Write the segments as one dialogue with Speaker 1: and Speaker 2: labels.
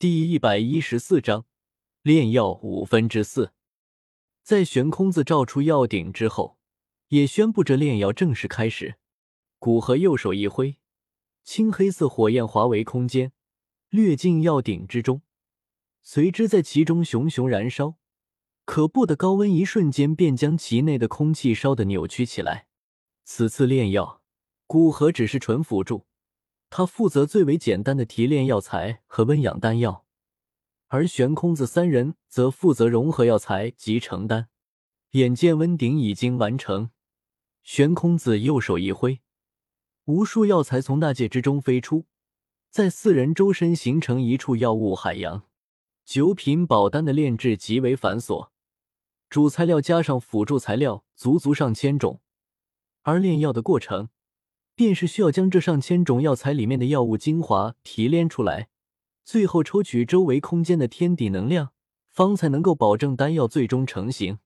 Speaker 1: 第一百一十四章炼药五分之四。在悬空子照出药鼎之后，也宣布着炼药正式开始。古河右手一挥，青黑色火焰化为空间，掠进药鼎之中，随之在其中熊熊燃烧。可怖的高温一瞬间便将其内的空气烧得扭曲起来。此次炼药，古河只是纯辅助。他负责最为简单的提炼药材和温养丹药，而悬空子三人则负责融合药材及成丹。眼见温鼎已经完成，悬空子右手一挥，无数药材从纳戒之中飞出，在四人周身形成一处药物海洋。九品宝丹的炼制极为繁琐，主材料加上辅助材料足足上千种，而炼药的过程。便是需要将这上千种药材里面的药物精华提炼出来，最后抽取周围空间的天地能量，方才能够保证丹药最终成型。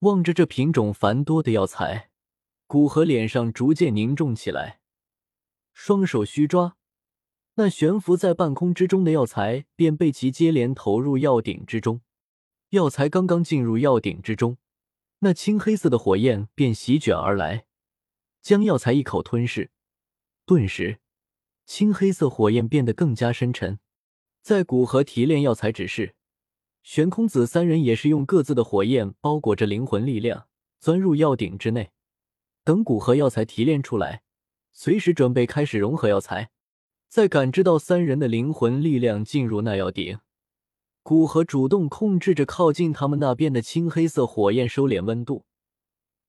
Speaker 1: 望着这品种繁多的药材，古河脸上逐渐凝重起来，双手虚抓，那悬浮在半空之中的药材便被其接连投入药鼎之中。药材刚刚进入药鼎之中，那青黑色的火焰便席卷而来。将药材一口吞噬，顿时，青黑色火焰变得更加深沉。在古河提炼药材之时，悬空子三人也是用各自的火焰包裹着灵魂力量，钻入药鼎之内。等古河药材提炼出来，随时准备开始融合药材。在感知到三人的灵魂力量进入那药鼎，古河主动控制着靠近他们那边的青黑色火焰收敛温度。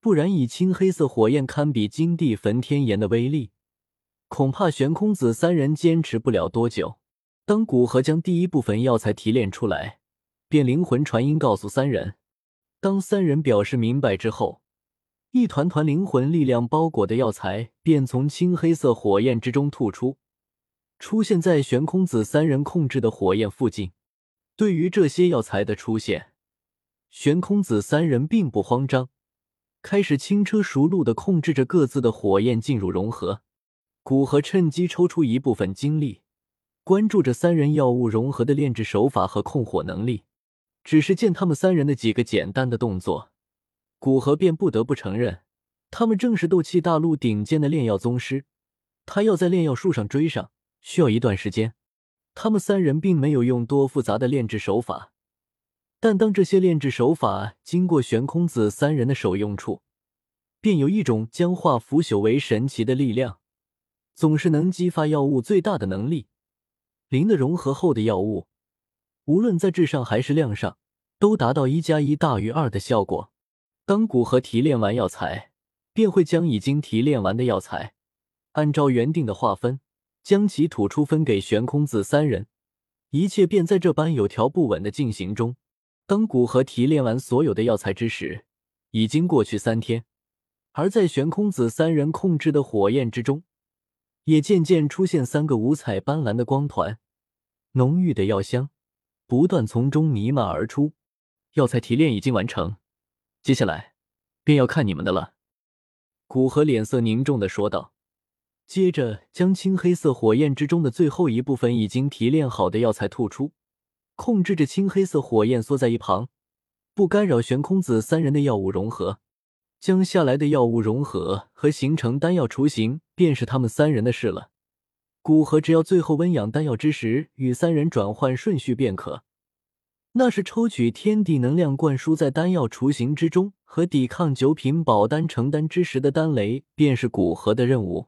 Speaker 1: 不然，以青黑色火焰堪比金地焚天炎的威力，恐怕悬空子三人坚持不了多久。当古河将第一部分药材提炼出来，便灵魂传音告诉三人。当三人表示明白之后，一团团灵魂力量包裹的药材便从青黑色火焰之中吐出，出现在悬空子三人控制的火焰附近。对于这些药材的出现，悬空子三人并不慌张。开始轻车熟路的控制着各自的火焰进入融合，古河趁机抽出一部分精力，关注着三人药物融合的炼制手法和控火能力。只是见他们三人的几个简单的动作，古河便不得不承认，他们正是斗气大陆顶尖的炼药宗师。他要在炼药术上追上，需要一段时间。他们三人并没有用多复杂的炼制手法。但当这些炼制手法经过悬空子三人的手用处，便有一种将化腐朽为神奇的力量，总是能激发药物最大的能力。灵的融合后的药物，无论在质上还是量上，都达到一加一大于二的效果。当古河提炼完药材，便会将已经提炼完的药材，按照原定的划分，将其吐出分给悬空子三人。一切便在这般有条不紊的进行中。当古河提炼完所有的药材之时，已经过去三天，而在悬空子三人控制的火焰之中，也渐渐出现三个五彩斑斓的光团，浓郁的药香不断从中弥漫而出。药材提炼已经完成，接下来便要看你们的了。古河脸色凝重的说道，接着将青黑色火焰之中的最后一部分已经提炼好的药材吐出。控制着青黑色火焰缩在一旁，不干扰悬空子三人的药物融合。将下来的药物融合和形成丹药雏形，便是他们三人的事了。古河只要最后温养丹药之时与三人转换顺序便可。那是抽取天地能量灌输在丹药雏形之中，和抵抗九品宝丹成丹之时的丹雷，便是古河的任务。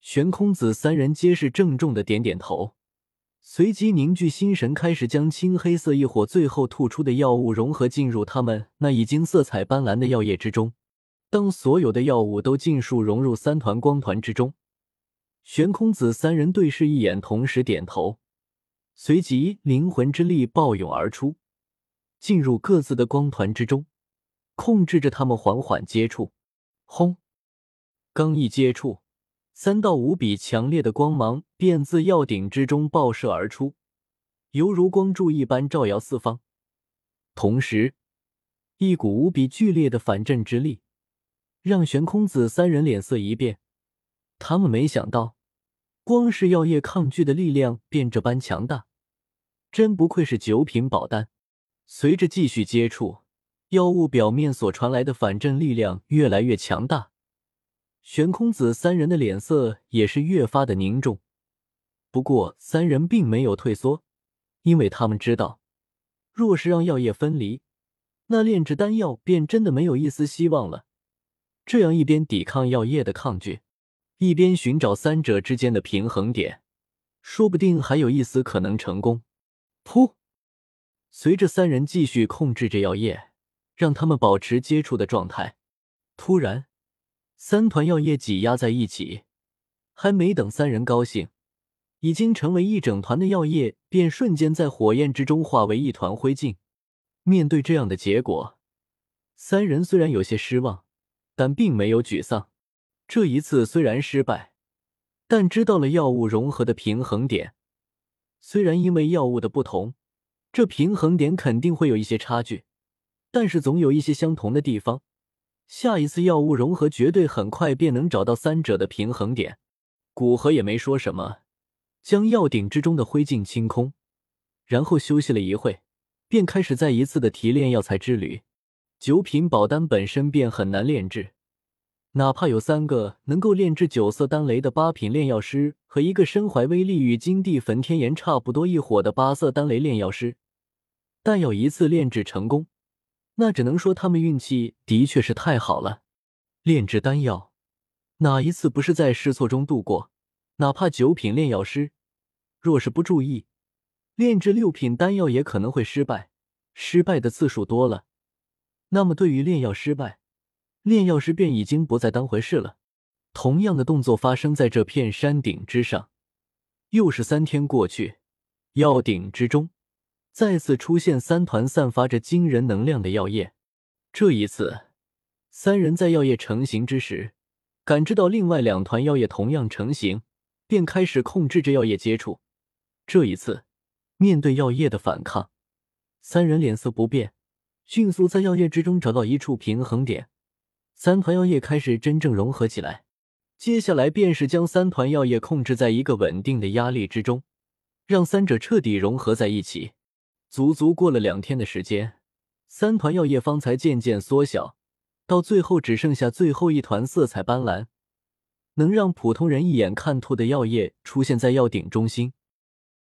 Speaker 1: 悬空子三人皆是郑重的点点头。随即凝聚心神，开始将青黑色异火最后吐出的药物融合进入他们那已经色彩斑斓的药液之中。当所有的药物都尽数融入三团光团之中，悬空子三人对视一眼，同时点头。随即灵魂之力暴涌而出，进入各自的光团之中，控制着他们缓缓接触。轰！刚一接触。三道无比强烈的光芒便自药鼎之中爆射而出，犹如光柱一般照耀四方。同时，一股无比剧烈的反震之力让悬空子三人脸色一变。他们没想到，光是药液抗拒的力量便这般强大。真不愧是九品宝丹。随着继续接触，药物表面所传来的反震力量越来越强大，玄空子三人的脸色也是越发的凝重。不过，三人并没有退缩，因为他们知道，若是让药液分离，那炼制丹药便真的没有一丝希望了。这样一边抵抗药液的抗拒，一边寻找三者之间的平衡点，说不定还有一丝可能成功。噗！随着三人继续控制着药液，让他们保持接触的状态，突然，三团药液挤压在一起，还没等三人高兴，已经成为一整团的药液便瞬间在火焰之中化为一团灰烬。面对这样的结果，三人虽然有些失望。但并没有沮丧。这一次虽然失败，但知道了药物融合的平衡点。虽然因为药物的不同，这平衡点肯定会有一些差距，但是总有一些相同的地方。下一次药物融合，绝对很快便能找到三者的平衡点。古河也没说什么，将药鼎之中的灰烬清空，然后休息了一会，便开始再一次的提炼药材之旅。九品宝丹本身便很难炼制，哪怕有三个能够炼制九色丹雷的八品炼药师和一个身怀威力与金地焚天炎差不多一伙的八色丹雷炼药师，但要一次炼制成功，那只能说他们运气的确是太好了。炼制丹药，哪一次不是在试错中度过？哪怕九品炼药师，若是不注意，炼制六品丹药也可能会失败，失败的次数多了。那么，对于炼药失败，炼药师便已经不再当回事了。同样的动作发生在这片山顶之上，又是三天过去，药鼎之中再次出现三团散发着惊人能量的药液。这一次，三人在药液成型之时，感知到另外两团药液同样成型，便开始控制着药液接触。这一次，面对药液的反抗，三人脸色不变。迅速在药液之中找到一处平衡点，三团药液开始真正融合起来。接下来便是将三团药液控制在一个稳定的压力之中，让三者彻底融合在一起。足足过了两天的时间，三团药液方才渐渐缩小，到最后只剩下最后一团色彩斑斓、能让普通人一眼看透的药液出现在药鼎中心。